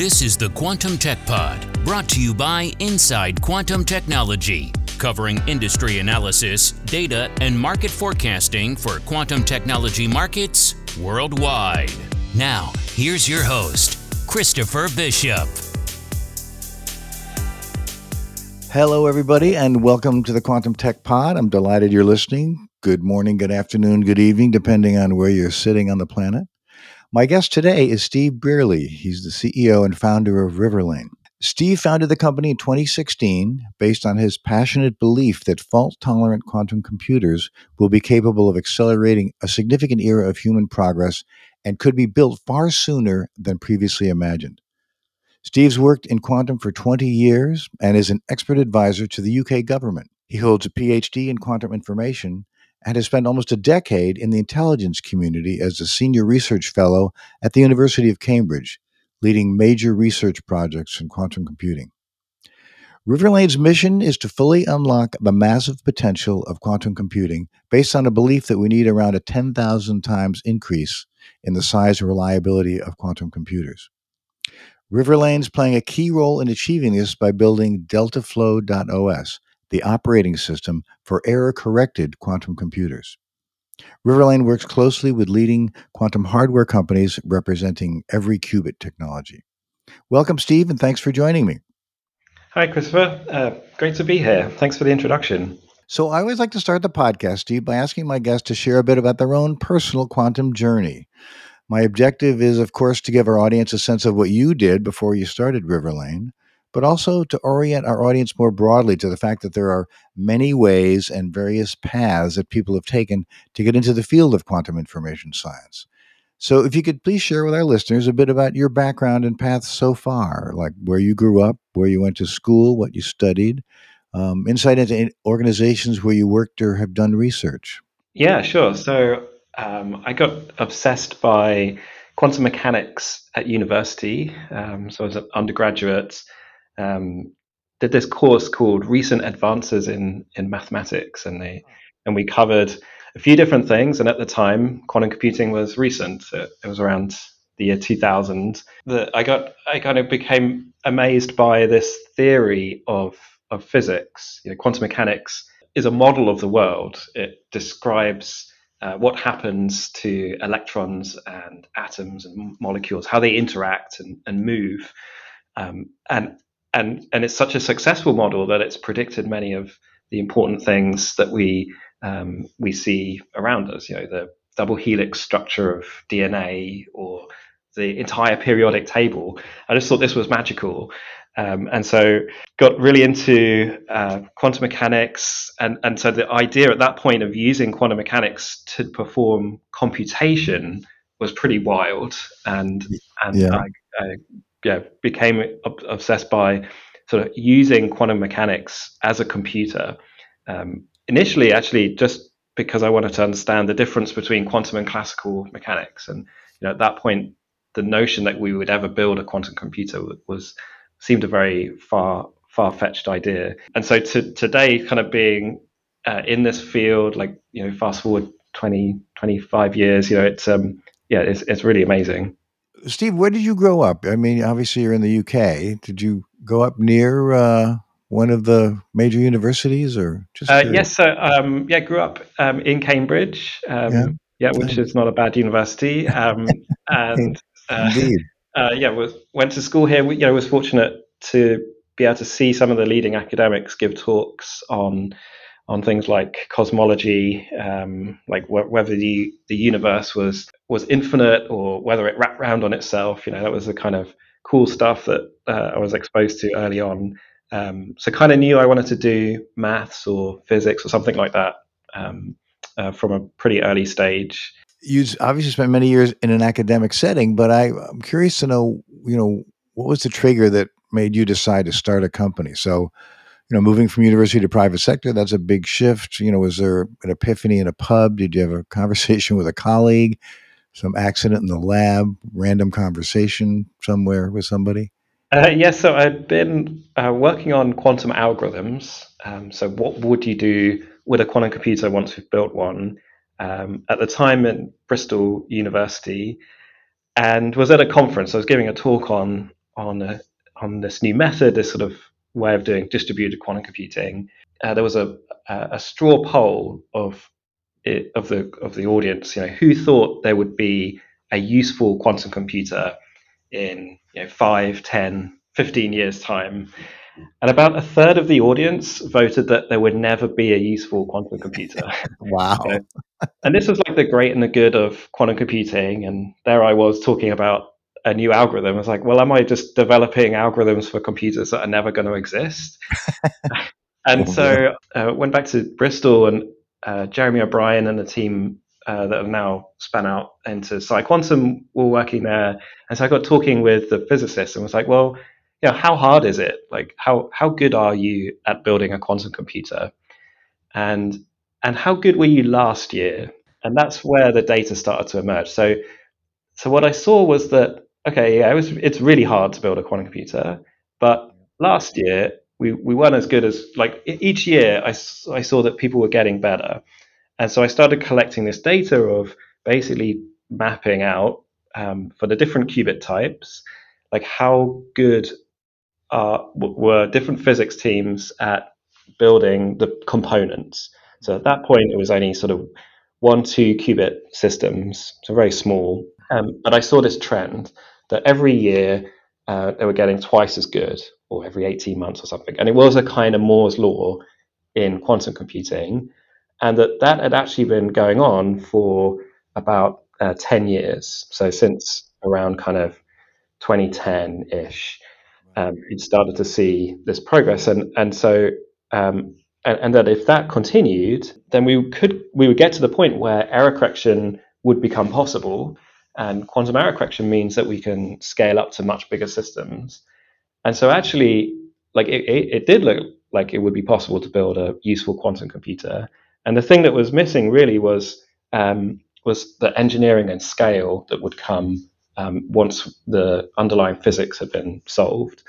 This is the Quantum Tech Pod, brought to you by Inside Quantum Technology, covering industry analysis, data, and market forecasting for quantum technology markets worldwide. Now, here's your host, Christopher Bishop. Hello, everybody, and welcome to the Quantum Tech Pod. I'm delighted you're listening. Good morning, good afternoon, good evening, depending on where you're sitting on the planet. My guest today is Steve Brierley. He's the CEO and founder of Riverlane. Steve founded the company in 2016 based on his passionate belief that fault tolerant quantum computers will be capable of accelerating a significant era of human progress and could be built far sooner than previously imagined. Steve's worked in quantum for 20 years and is an expert advisor to the UK government. He holds a PhD in quantum information and has spent almost a decade in the intelligence community as a senior research fellow at the University of Cambridge, leading major research projects in quantum computing. Riverlane's mission is to fully unlock the massive potential of quantum computing based on a belief that we need around a 10,000 times increase in the size and reliability of quantum computers. Riverlane's playing a key role in achieving this by building DeltaFlow.os, the operating system for error corrected quantum computers. Riverlane works closely with leading quantum hardware companies representing every qubit technology. Welcome, Steve, and thanks for joining me. Hi, Christopher. Uh, great to be here. Thanks for the introduction. So, I always like to start the podcast, Steve, by asking my guests to share a bit about their own personal quantum journey. My objective is, of course, to give our audience a sense of what you did before you started Riverlane, but also to orient our audience more broadly to the fact that there are many ways and various paths that people have taken to get into the field of quantum information science. So, if you could please share with our listeners a bit about your background and path so far, like where you grew up, where you went to school, what you studied, um, insight into organizations where you worked or have done research. Yeah, sure. So, um, I got obsessed by quantum mechanics at university. Um, so, as an undergraduate, um, did this course called Recent Advances in in Mathematics, and they and we covered a few different things. And at the time, quantum computing was recent. It, it was around the year 2000 that I got I kind of became amazed by this theory of of physics. You know, quantum mechanics is a model of the world. It describes uh, what happens to electrons and atoms and molecules, how they interact and, and move. Um, and and and it's such a successful model that it's predicted many of the important things that we um, we see around us. You know, the double helix structure of DNA or the entire periodic table. I just thought this was magical. Um, and so got really into uh, quantum mechanics and, and so the idea at that point of using quantum mechanics to perform computation was pretty wild and and yeah. I, I yeah, became obsessed by sort of using quantum mechanics as a computer. Um, initially, actually, just because I wanted to understand the difference between quantum and classical mechanics, and you know, at that point, the notion that we would ever build a quantum computer was seemed a very far far fetched idea. And so to, today, kind of being uh, in this field, like you know, fast forward 20, 25 years, you know, it's um, yeah, it's it's really amazing. Steve, where did you grow up? I mean, obviously you're in the UK. Did you go up near uh, one of the major universities, or just? Uh, yes, so um, yeah, grew up um, in Cambridge. Um, yeah. yeah. which is not a bad university. Um, and uh, indeed, uh, yeah, was went to school here. We, you know, was fortunate to be able to see some of the leading academics give talks on on things like cosmology, um, like wh- whether the, the universe was was infinite or whether it wrapped around on itself. You know, that was the kind of cool stuff that uh, I was exposed to early on. Um, so kind of knew I wanted to do maths or physics or something like that um, uh, from a pretty early stage. You obviously spent many years in an academic setting, but I, I'm curious to know, you know, what was the trigger that made you decide to start a company? So you know, moving from university to private sector, that's a big shift. You know, was there an epiphany in a pub? Did you have a conversation with a colleague? Some accident in the lab, random conversation somewhere with somebody? Uh, yes, yeah, so I've been uh, working on quantum algorithms. Um, so, what would you do with a quantum computer once we've built one? Um, at the time at Bristol University, and was at a conference. I was giving a talk on on a, on this new method, this sort of way of doing distributed quantum computing, uh, there was a, a straw poll of it, of the of the audience. You know, who thought there would be a useful quantum computer in you know, 5, 10, 15 years' time. And about a third of the audience voted that there would never be a useful quantum computer. Wow. so, and this was like the great and the good of quantum computing. And there I was talking about a new algorithm. I was like, well, am I just developing algorithms for computers that are never going to exist? and so uh, went back to Bristol and uh, Jeremy O'Brien and the team uh, that have now spun out into PsiQuantum were working there. And so I got talking with the physicists and was like, well, you know, how hard is it? Like, how how good are you at building a quantum computer? And and how good were you last year? And that's where the data started to emerge. So so what I saw was that okay, yeah, it was it's really hard to build a quantum computer, but last year we, we weren't as good as like each year I, I saw that people were getting better. And so i started collecting this data of basically mapping out um, for the different qubit types like how good uh, were different physics teams at building the components. So at that point it was only sort of one two qubit systems so very small. Um, but i saw this trend that every year uh, they were getting twice as good or every 18 months or something. And it was a kind of Moore's law in quantum computing, and that that had actually been going on for about uh, 10 years. So since around kind of 2010 ish, um, you'd started to see this progress, and and so. Um, and, and that if that continued, then we could we would get to the point where error correction would become possible, and quantum error correction means that we can scale up to much bigger systems. And so actually, like it, it, it, did look like it would be possible to build a useful quantum computer. And the thing that was missing really was um, was the engineering and scale that would come um, once the underlying physics had been solved.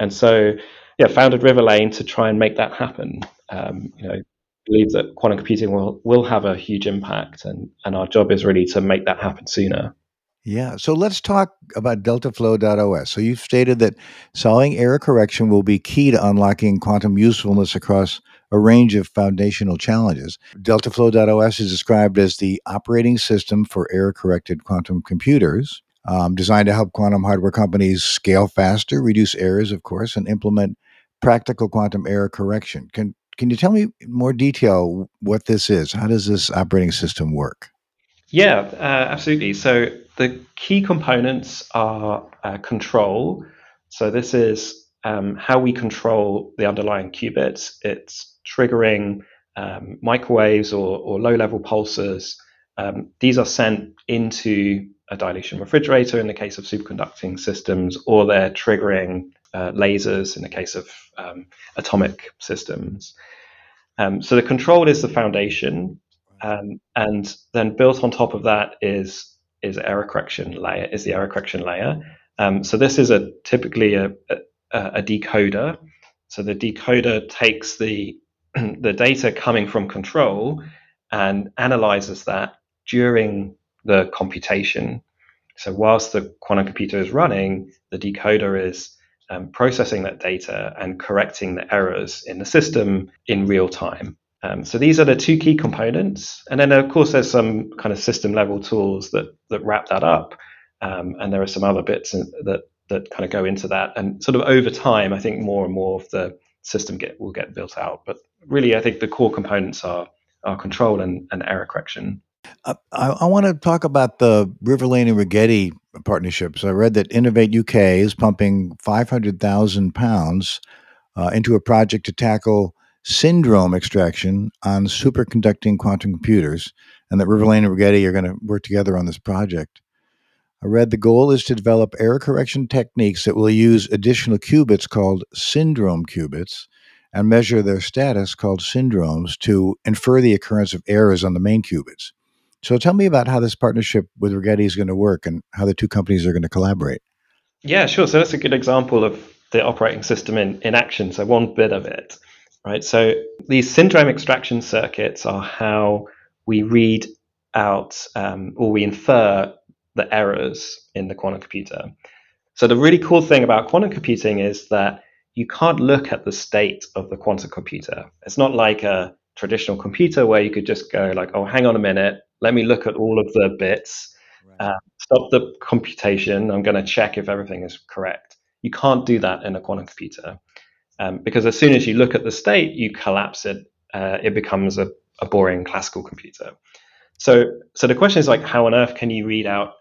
And so, yeah, founded Riverlane to try and make that happen. Um, you know, believe that quantum computing will will have a huge impact, and and our job is really to make that happen sooner. Yeah. So let's talk about DeltaFlow.os. So you've stated that solving error correction will be key to unlocking quantum usefulness across a range of foundational challenges. DeltaFlow.os is described as the operating system for error corrected quantum computers, um, designed to help quantum hardware companies scale faster, reduce errors, of course, and implement practical quantum error correction. Can can you tell me more detail what this is? How does this operating system work? Yeah, uh, absolutely. So the key components are uh, control. So this is um, how we control the underlying qubits. It's triggering um, microwaves or, or low-level pulses. Um, these are sent into a dilution refrigerator in the case of superconducting systems, or they're triggering uh, lasers in the case of um, atomic systems. Um, so the control is the foundation, um, and then built on top of that is is error correction layer is the error correction layer. Um, so this is a typically a, a, a, decoder. So the decoder takes the the data coming from control and analyzes that during the computation. So whilst the quantum computer is running, the decoder is um, processing that data and correcting the errors in the system in real time. Um, so these are the two key components, and then of course there's some kind of system level tools that that wrap that up, um, and there are some other bits that that kind of go into that. And sort of over time, I think more and more of the system get will get built out. But really, I think the core components are are control and, and error correction. Uh, I, I want to talk about the Riverlane and Rigetti partnerships. I read that Innovate UK is pumping 500,000 pounds uh, into a project to tackle syndrome extraction on superconducting quantum computers, and that Riverlane and Rigetti are going to work together on this project. I read the goal is to develop error correction techniques that will use additional qubits called syndrome qubits and measure their status called syndromes to infer the occurrence of errors on the main qubits. So tell me about how this partnership with Rigetti is going to work and how the two companies are going to collaborate. Yeah, sure. So that's a good example of the operating system in, in action. So one bit of it right? So these syndrome extraction circuits are how we read out um, or we infer the errors in the quantum computer. So the really cool thing about quantum computing is that you can't look at the state of the quantum computer. It's not like a traditional computer where you could just go like, oh, hang on a minute, let me look at all of the bits, right. uh, stop the computation. I'm going to check if everything is correct. You can't do that in a quantum computer um, because as soon as you look at the state, you collapse it. Uh, it becomes a, a boring classical computer. So, so the question is like, how on earth can you read out?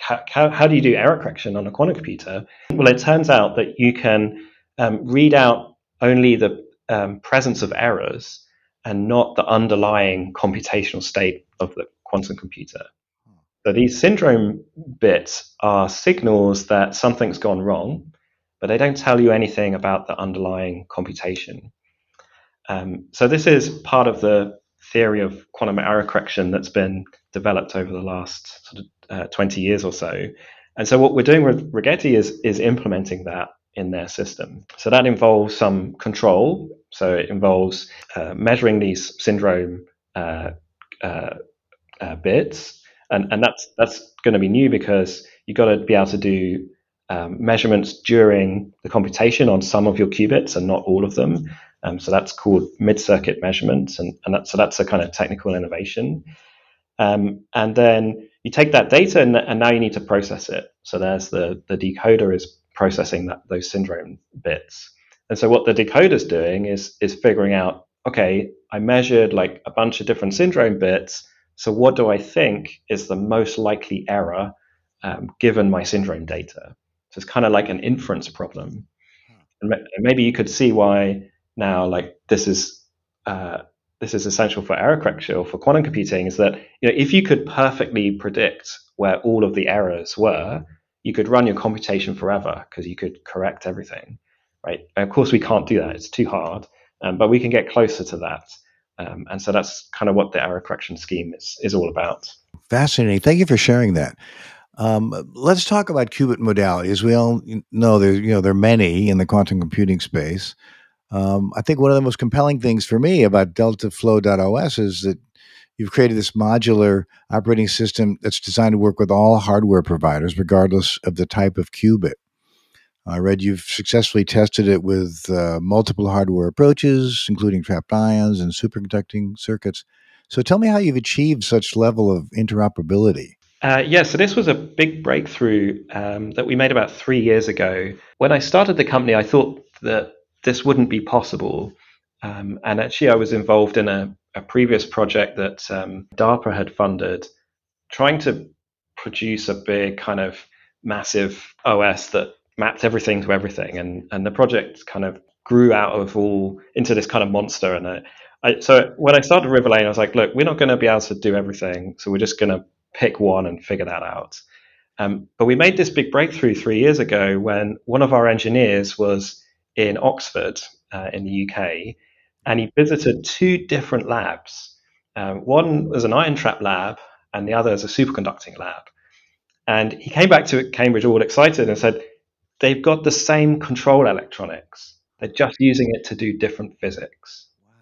How, how, how do you do error correction on a quantum computer? Well, it turns out that you can um, read out only the um, presence of errors and not the underlying computational state of the quantum computer. So these syndrome bits are signals that something's gone wrong, but they don't tell you anything about the underlying computation. Um, so this is part of the theory of quantum error correction that's been developed over the last sort of uh, 20 years or so. And so what we're doing with Rigetti is is implementing that in their system. So that involves some control. So it involves uh, measuring these syndrome uh, uh, uh bits, and and that's that's going to be new because you've got to be able to do um, measurements during the computation on some of your qubits and not all of them. Um, so that's called mid-circuit measurements, and, and that, so that's a kind of technical innovation. Um, and then you take that data, and, and, now you need to process it. So there's the the decoder is processing that those syndrome bits. And so what the decoder's doing is is figuring out, okay, I measured like a bunch of different syndrome bits. So what do I think is the most likely error um, given my syndrome data? So it's kind of like an inference problem. And maybe you could see why now, like this is uh, this is essential for error correction or for quantum computing, is that you know if you could perfectly predict where all of the errors were, you could run your computation forever because you could correct everything, right? Of course, we can't do that; it's too hard. Um, but we can get closer to that, um, and so that's kind of what the error correction scheme is is all about. Fascinating. Thank you for sharing that. Um, let's talk about qubit modalities. We all know there, you know, there are many in the quantum computing space. Um, I think one of the most compelling things for me about DeltaFlow.os is that you've created this modular operating system that's designed to work with all hardware providers, regardless of the type of qubit. I read you've successfully tested it with uh, multiple hardware approaches, including trapped ions and superconducting circuits. So tell me how you've achieved such level of interoperability. Uh, yeah, so this was a big breakthrough um, that we made about three years ago. When I started the company, I thought that this wouldn't be possible. Um, and actually, I was involved in a, a previous project that um, DARPA had funded, trying to produce a big kind of massive OS that mapped everything to everything. And, and the project kind of grew out of all into this kind of monster. And I, I, so when I started Riverlane, I was like, look, we're not going to be able to do everything. So we're just going to pick one and figure that out. Um, but we made this big breakthrough three years ago when one of our engineers was in Oxford uh, in the UK and he visited two different labs. Um, one was an ion trap lab and the other is a superconducting lab. And he came back to Cambridge all excited and said, they've got the same control electronics. They're just using it to do different physics. Wow.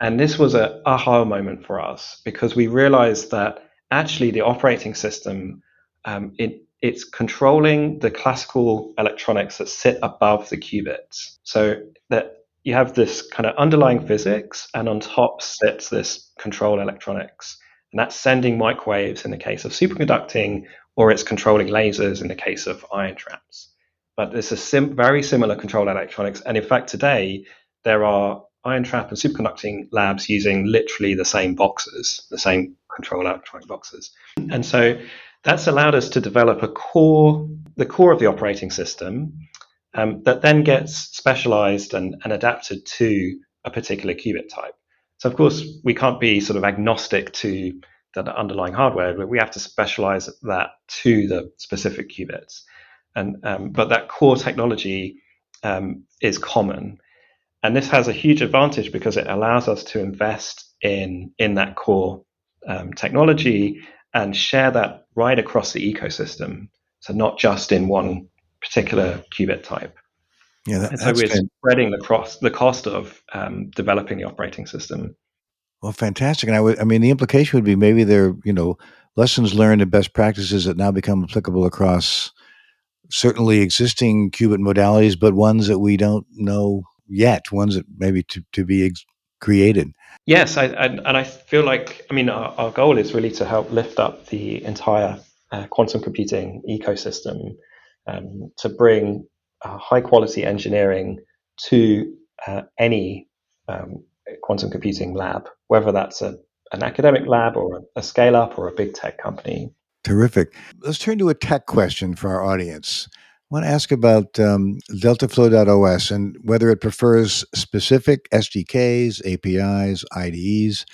And this was a aha moment for us because we realized that actually the operating system um, it, it's controlling the classical electronics that sit above the qubits. So that you have this kind of underlying physics, and on top sits this control electronics, and that's sending microwaves in the case of superconducting, or it's controlling lasers in the case of ion traps. But this is sim- very similar control electronics, and in fact today there are ion trap and superconducting labs using literally the same boxes, the same control electronic boxes. And so that's allowed us to develop a core, the core of the operating system um, that then gets specialized and, and adapted to a particular qubit type. So of course we can't be sort of agnostic to the underlying hardware, but we have to specialize that to the specific qubits. And um, but that core technology um, is common, and this has a huge advantage because it allows us to invest in in that core um, technology and share that right across the ecosystem. So not just in one particular qubit type. Yeah, that, and so we're fan- spreading the cross the cost of um, developing the operating system. Well, fantastic. And I would, I mean, the implication would be maybe there, you know, lessons learned and best practices that now become applicable across certainly existing qubit modalities, but ones that we don't know yet, ones that maybe to, to be ex- created. Yes, I, I, and I feel like, I mean, our, our, goal is really to help lift up the entire uh, quantum computing ecosystem um, to bring uh, high quality engineering to uh, any um, quantum computing lab, whether that's a, an academic lab or a, a scale up or a big tech company. Terrific. Let's turn to a tech question for our audience. I want to ask about um, DeltaFlow.os and whether it prefers specific SDKs, APIs, IDEs.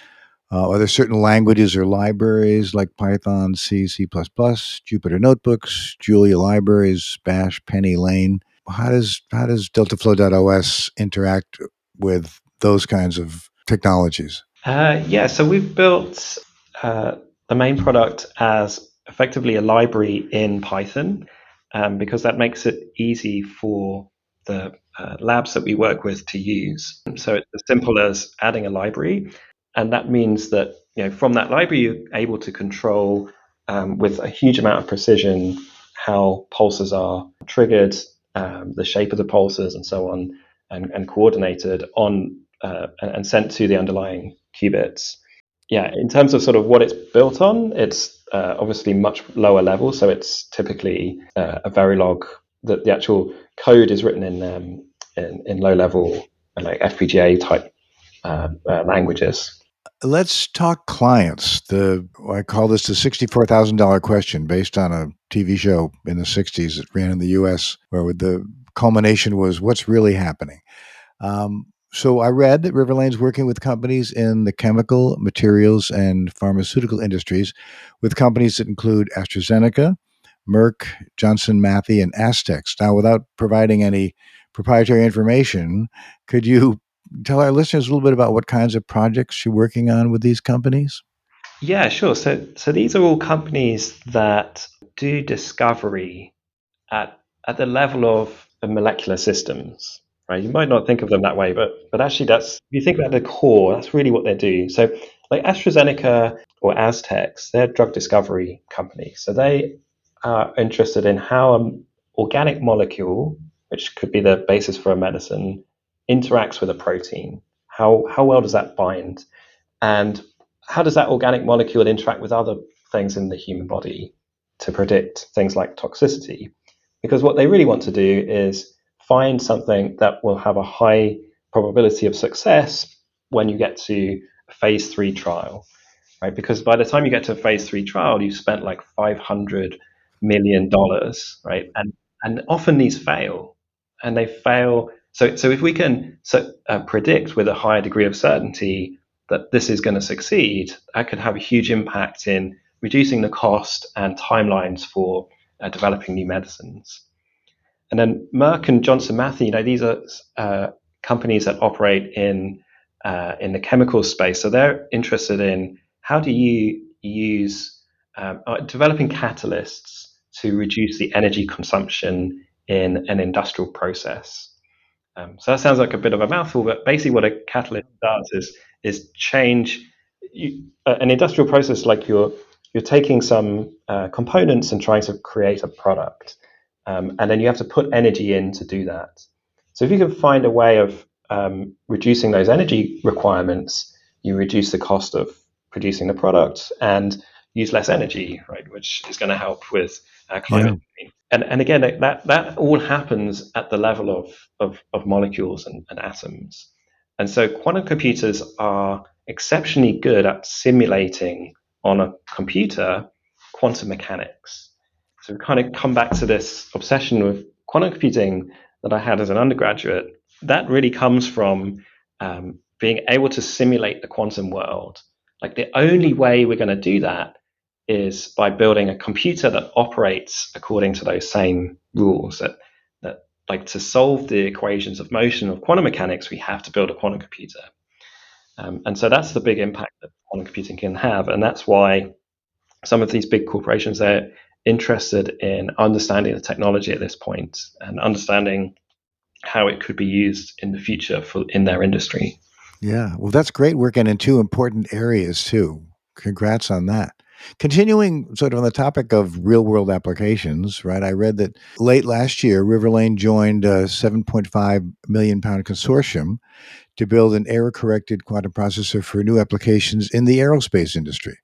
Uh, are there certain languages or libraries like Python, C, C++, Jupyter Notebooks, Julia libraries, Bash, PennyLane? How does how does DeltaFlow.os interact with those kinds of technologies? Uh, yeah, so we've built uh, the main product as effectively a library in Python um, because that makes it easy for the uh, labs that we work with to use. So it's as simple as adding a library, and that means that you know from that library you're able to control um, with a huge amount of precision how pulses are triggered, um, the shape of the pulses, and so on, and, and coordinated on uh, and sent to the underlying qubits. Yeah, in terms of sort of what it's built on, it's uh, obviously much lower level. So it's typically uh, a Verilog that the actual code is written in um, in, in, low level like FPGA type uh, uh, languages. Let's talk clients. The I call this the sixty-four thousand dollar question, based on a TV show in the '60s that ran in the U.S., where the culmination was what's really happening. Um, so I read that Riverlane's working with companies in the chemical, materials, and pharmaceutical industries, with companies that include AstraZeneca, Merck, Johnson Matthey, and Astex. Now, without providing any proprietary information, could you tell our listeners a little bit about what kinds of projects you're working on with these companies? Yeah, sure. So, so these are all companies that do discovery at at the level of molecular systems right? You might not think of them that way, but but actually, that's if you think about the core, that's really what they do. So, like AstraZeneca or Astex, they're drug discovery companies. So they are interested in how an organic molecule, which could be the basis for a medicine, interacts with a protein. How how well does that bind, and how does that organic molecule interact with other things in the human body to predict things like toxicity? Because what they really want to do is find something that will have a high probability of success when you get to a phase three trial, right? Because by the time you get to a phase three trial, you've spent like five hundred million dollars, right? And and often these fail, and they fail. So so if we can so, uh, predict with a higher degree of certainty that this is going to succeed, that could have a huge impact in reducing the cost and timelines for uh, developing new medicines. And then Merck and Johnson Matthey, you know, these are uh, companies that operate in uh, in the chemical space. So they're interested in how do you use um, uh, developing catalysts to reduce the energy consumption in an industrial process. Um, so that sounds like a bit of a mouthful, but basically what a catalyst does is is change you, uh, an industrial process like you're you're taking some uh, components and trying to create a product. Um, and then you have to put energy in to do that. So if you can find a way of um, reducing those energy requirements, you reduce the cost of producing the product and use less energy, right? Which is going to help with uh, climate yeah. change. And, and again, that, that all happens at the level of, of, of molecules and, and atoms. And so quantum computers are exceptionally good at simulating on a computer quantum mechanics. So kind of come back to this obsession with quantum computing that I had as an undergraduate. That really comes from um, being able to simulate the quantum world. Like the only way we're going to do that is by building a computer that operates according to those same rules. That that like to solve the equations of motion of quantum mechanics, we have to build a quantum computer. Um, and so that's the big impact that quantum computing can have, and that's why some of these big corporations they're interested in understanding the technology at this point and understanding how it could be used in the future for in their industry. Yeah, well, that's great working in two important areas too. Congrats on that. Continuing sort of on the topic of real world applications, right? I read that late last year, Riverlane joined a 7.5 million pound consortium to build an error corrected quantum processor for new applications in the aerospace industry.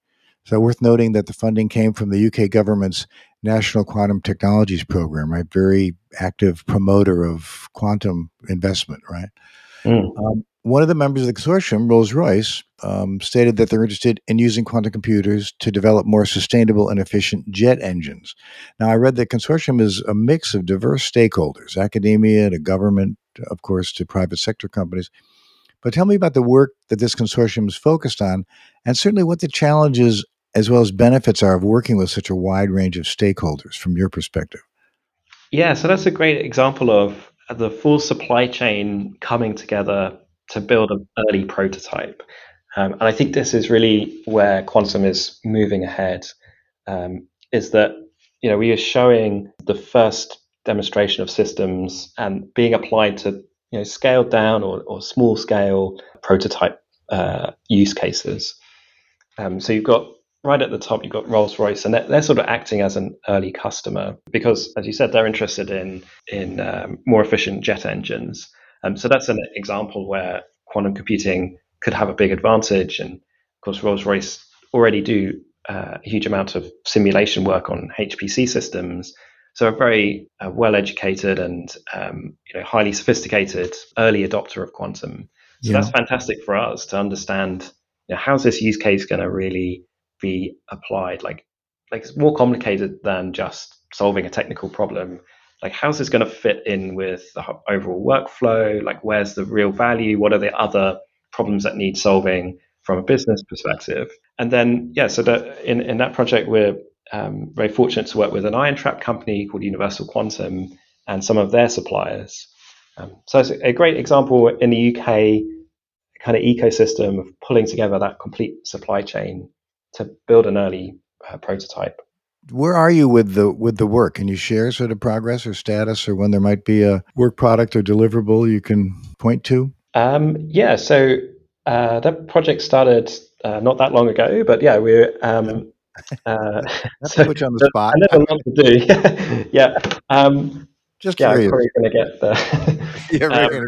So, worth noting that the funding came from the UK government's National Quantum Technologies Program, right? Very active promoter of quantum investment, right? Mm. Um, one of the members of the consortium, Rolls Royce, um, stated that they're interested in using quantum computers to develop more sustainable and efficient jet engines. Now, I read that consortium is a mix of diverse stakeholders academia to government, of course, to private sector companies. But tell me about the work that this consortium is focused on, and certainly what the challenges as well as benefits are of working with such a wide range of stakeholders from your perspective. Yeah, so that's a great example of the full supply chain coming together to build an early prototype. Um, and I think this is really where quantum is moving ahead. Um, is that you know we are showing the first demonstration of systems and being applied to you know scaled down or, or small scale prototype uh, use cases. Um, so you've got right at the top, you've got Rolls Royce, and they're, they're, sort of acting as an early customer because, as you said, they're interested in in um, more efficient jet engines. Um, so that's an example where quantum computing could have a big advantage. And of course, Rolls Royce already do uh, a huge amount of simulation work on HPC systems. So a very uh, well-educated and um, you know highly sophisticated early adopter of quantum. So yeah. that's fantastic for us to understand you know, how's this use case going to really be applied. Like like it's more complicated than just solving a technical problem. Like how's this going to fit in with the overall workflow? Like where's the real value? What are the other problems that need solving from a business perspective? And then yeah so that in, in that project we're um, very fortunate to work with an ion trap company called universal quantum and some of their suppliers. Um, so it's a great example in the uk kind of ecosystem of pulling together that complete supply chain to build an early uh, prototype where are you with the with the work? Can you share sort of progress or status, or when there might be a work product or deliverable you can point to? Um, yeah, so uh, that project started uh, not that long ago, but yeah, we're um, uh, so, put you on the spot. I never want to do. yeah, um, just yeah, curious. I'm probably going to get the. yeah, right, um,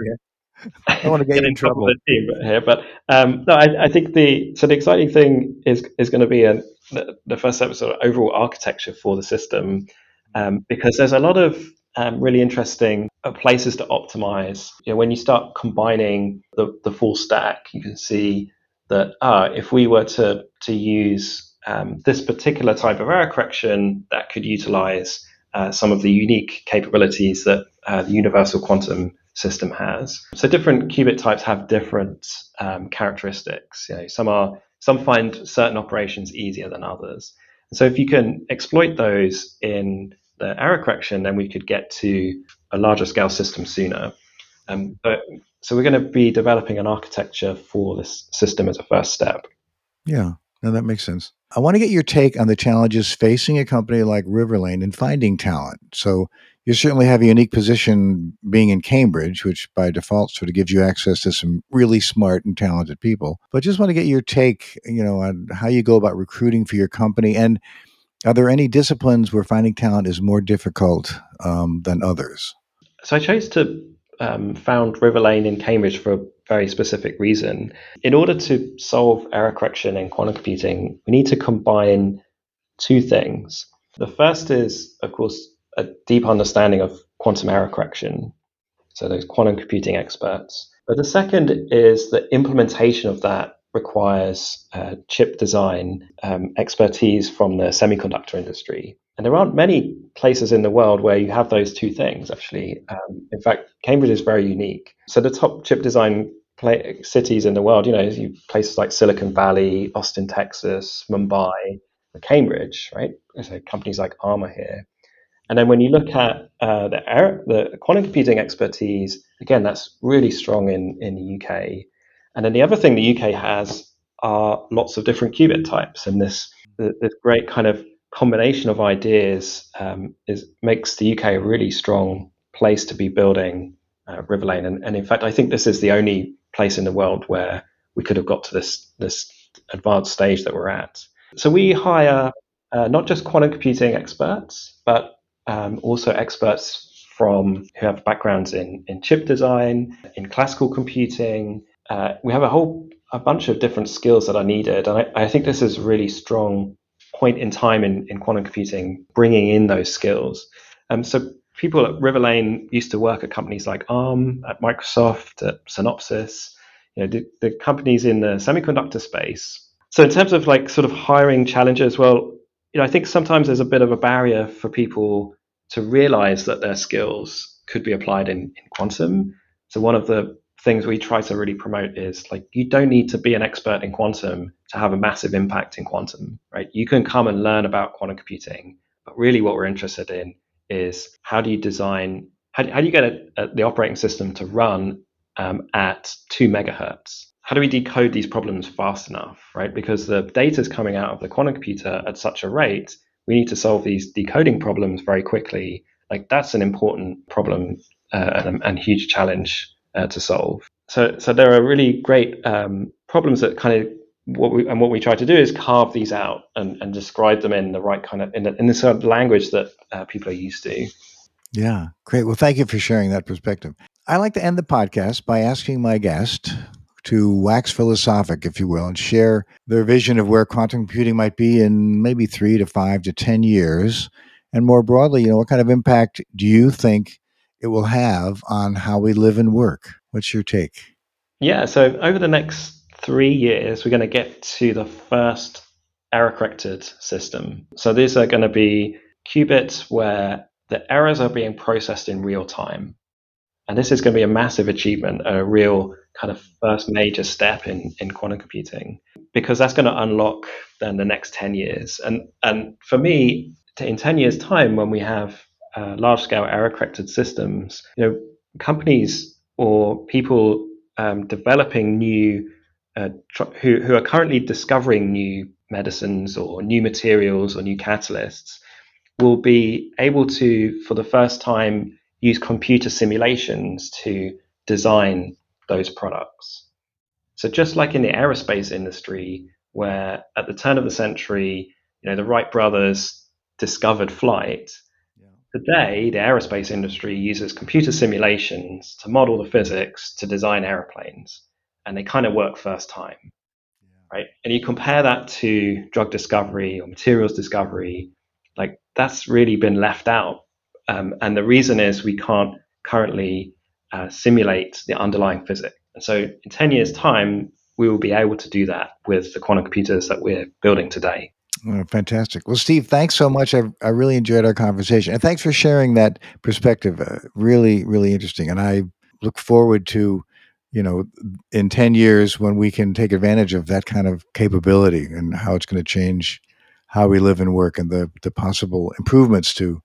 I don't want to get, get in, in trouble. Team here, but um, no, I, I, think the so the exciting thing is is going to be a, the, the, first step is sort of overall architecture for the system, um, because there's a lot of um, really interesting uh, places to optimize. You know, when you start combining the, the full stack, you can see that uh, if we were to to use um, this particular type of error correction, that could utilize uh, some of the unique capabilities that uh, the universal quantum system has. So different qubit types have different um, characteristics. You know, some are some find certain operations easier than others. so if you can exploit those in the error correction, then we could get to a larger scale system sooner. Um, but, so we're going to be developing an architecture for this system as a first step. Yeah, no, that makes sense. I want to get your take on the challenges facing a company like Riverlane in finding talent. So you certainly have a unique position being in Cambridge, which by default sort of gives you access to some really smart and talented people. But just want to get your take, you know, on how you go about recruiting for your company, and are there any disciplines where finding talent is more difficult um, than others? So I chose to um, found Riverlane in Cambridge for very specific reason. In order to solve error correction in quantum computing, we need to combine two things. The first is, of course, a deep understanding of quantum error correction, so those quantum computing experts. But the second is the implementation of that requires uh, chip design um, expertise from the semiconductor industry. And there aren't many places in the world where you have those two things, actually. Um, in fact, Cambridge is very unique. So the top chip design play- cities in the world, you know, you places like Silicon Valley, Austin, Texas, Mumbai, Cambridge, right? So companies like Arm here. And then when you look at uh, the, the quantum computing expertise, again, that's really strong in, in the UK. And then the other thing the UK has are lots of different qubit types. And this, this great kind of combination of ideas um, is, makes the UK a really strong place to be building uh, Riverlane. And, and in fact, I think this is the only place in the world where we could have got to this, this advanced stage that we're at. So we hire uh, not just quantum computing experts, but um, also experts from who have backgrounds in, in chip design, in classical computing. Uh, we have a whole a bunch of different skills that are needed, and I, I think this is really strong point in time in, in quantum computing, bringing in those skills. Um, so people at Riverlane used to work at companies like ARM, at Microsoft, at Synopsys, you know, the, the companies in the semiconductor space. So in terms of like sort of hiring challenges, well, you know, I think sometimes there's a bit of a barrier for people to realize that their skills could be applied in, in quantum. So one of the things we try to really promote is like you don't need to be an expert in quantum to have a massive impact in quantum, right? You can come and learn about quantum computing, but really what we're interested in is how do you design, how, how do you get a, a, the operating system to run um, at two megahertz? How do we decode these problems fast enough, right? Because the data is coming out of the quantum computer at such a rate we need to solve these decoding problems very quickly. Like that's an important problem uh, and, and huge challenge uh, to solve. So, so there are really great um, problems that kind of what we and what we try to do is carve these out and, and describe them in the right kind of in the, in the sort of language that uh, people are used to. Yeah, great. Well, thank you for sharing that perspective. I like to end the podcast by asking my guest to wax philosophic, if you will, and share their vision of where quantum computing might be in maybe three to five to 10 years. And more broadly, you know, what kind of impact do you think it will have on how we live and work? What's your take? Yeah, so over the next three years, we're going to get to the first error corrected system. So these are going to be qubits where the errors are being processed in real time. And this is going to be a massive achievement, a real kind of first major step in, in quantum computing, because that's going to unlock then the next 10 years. And, and for me, in 10 years' time, when we have uh, large scale error corrected systems, you know, companies or people um, developing new, uh, tr- who, who are currently discovering new medicines or new materials or new catalysts will be able to, for the first time, use computer simulations to design those products. So just like in the aerospace industry, where at the turn of the century, you know, the Wright brothers discovered flight. Today the aerospace industry uses computer simulations to model the physics to design airplanes, and they kind of work first time, right? And you compare that to drug discovery or materials discovery, like that's really been left out um, and the reason is we can't currently uh, simulate the underlying physics. And so in 10 years' time, we will be able to do that with the quantum computers that we're building today. Oh, fantastic. Well, Steve, thanks so much. I, I really enjoyed our conversation. And thanks for sharing that perspective. Uh, really, really interesting. And I look forward to, you know, in 10 years when we can take advantage of that kind of capability and how it's going to change how we live and work and the, the possible improvements to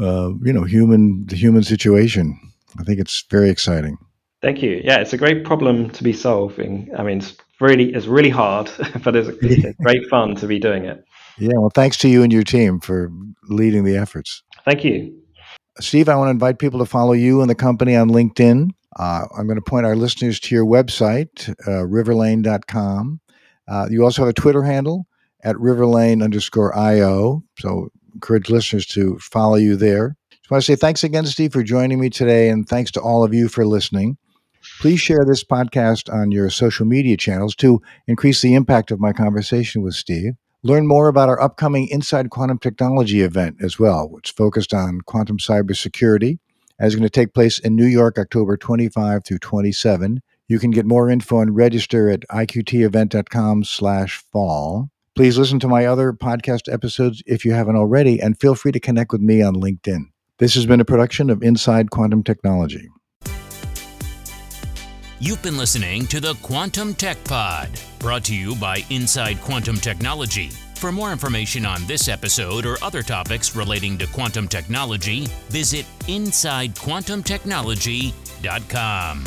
uh, you know, human the human situation. I think it's very exciting. Thank you. Yeah, it's a great problem to be solving. I mean, it's really it's really hard, but it's, it's great fun to be doing it. Yeah, well, thanks to you and your team for leading the efforts. Thank you. Steve, I want to invite people to follow you and the company on LinkedIn. Uh, I'm going to point our listeners to your website, uh, riverlane.com. Uh, you also have a Twitter handle at riverlane underscore IO. So encourage listeners to follow you there. Just want to say thanks again, Steve, for joining me today, and thanks to all of you for listening. Please share this podcast on your social media channels to increase the impact of my conversation with Steve. Learn more about our upcoming Inside Quantum Technology event as well, which is focused on quantum cybersecurity, as is going to take place in New York, October 25 through 27. You can get more info and register at iqtevent.com slash fall. Please listen to my other podcast episodes if you haven't already, and feel free to connect with me on LinkedIn. This has been a production of Inside Quantum Technology. You've been listening to the Quantum Tech Pod, brought to you by Inside Quantum Technology. For more information on this episode or other topics relating to quantum technology, visit InsideQuantumTechnology.com.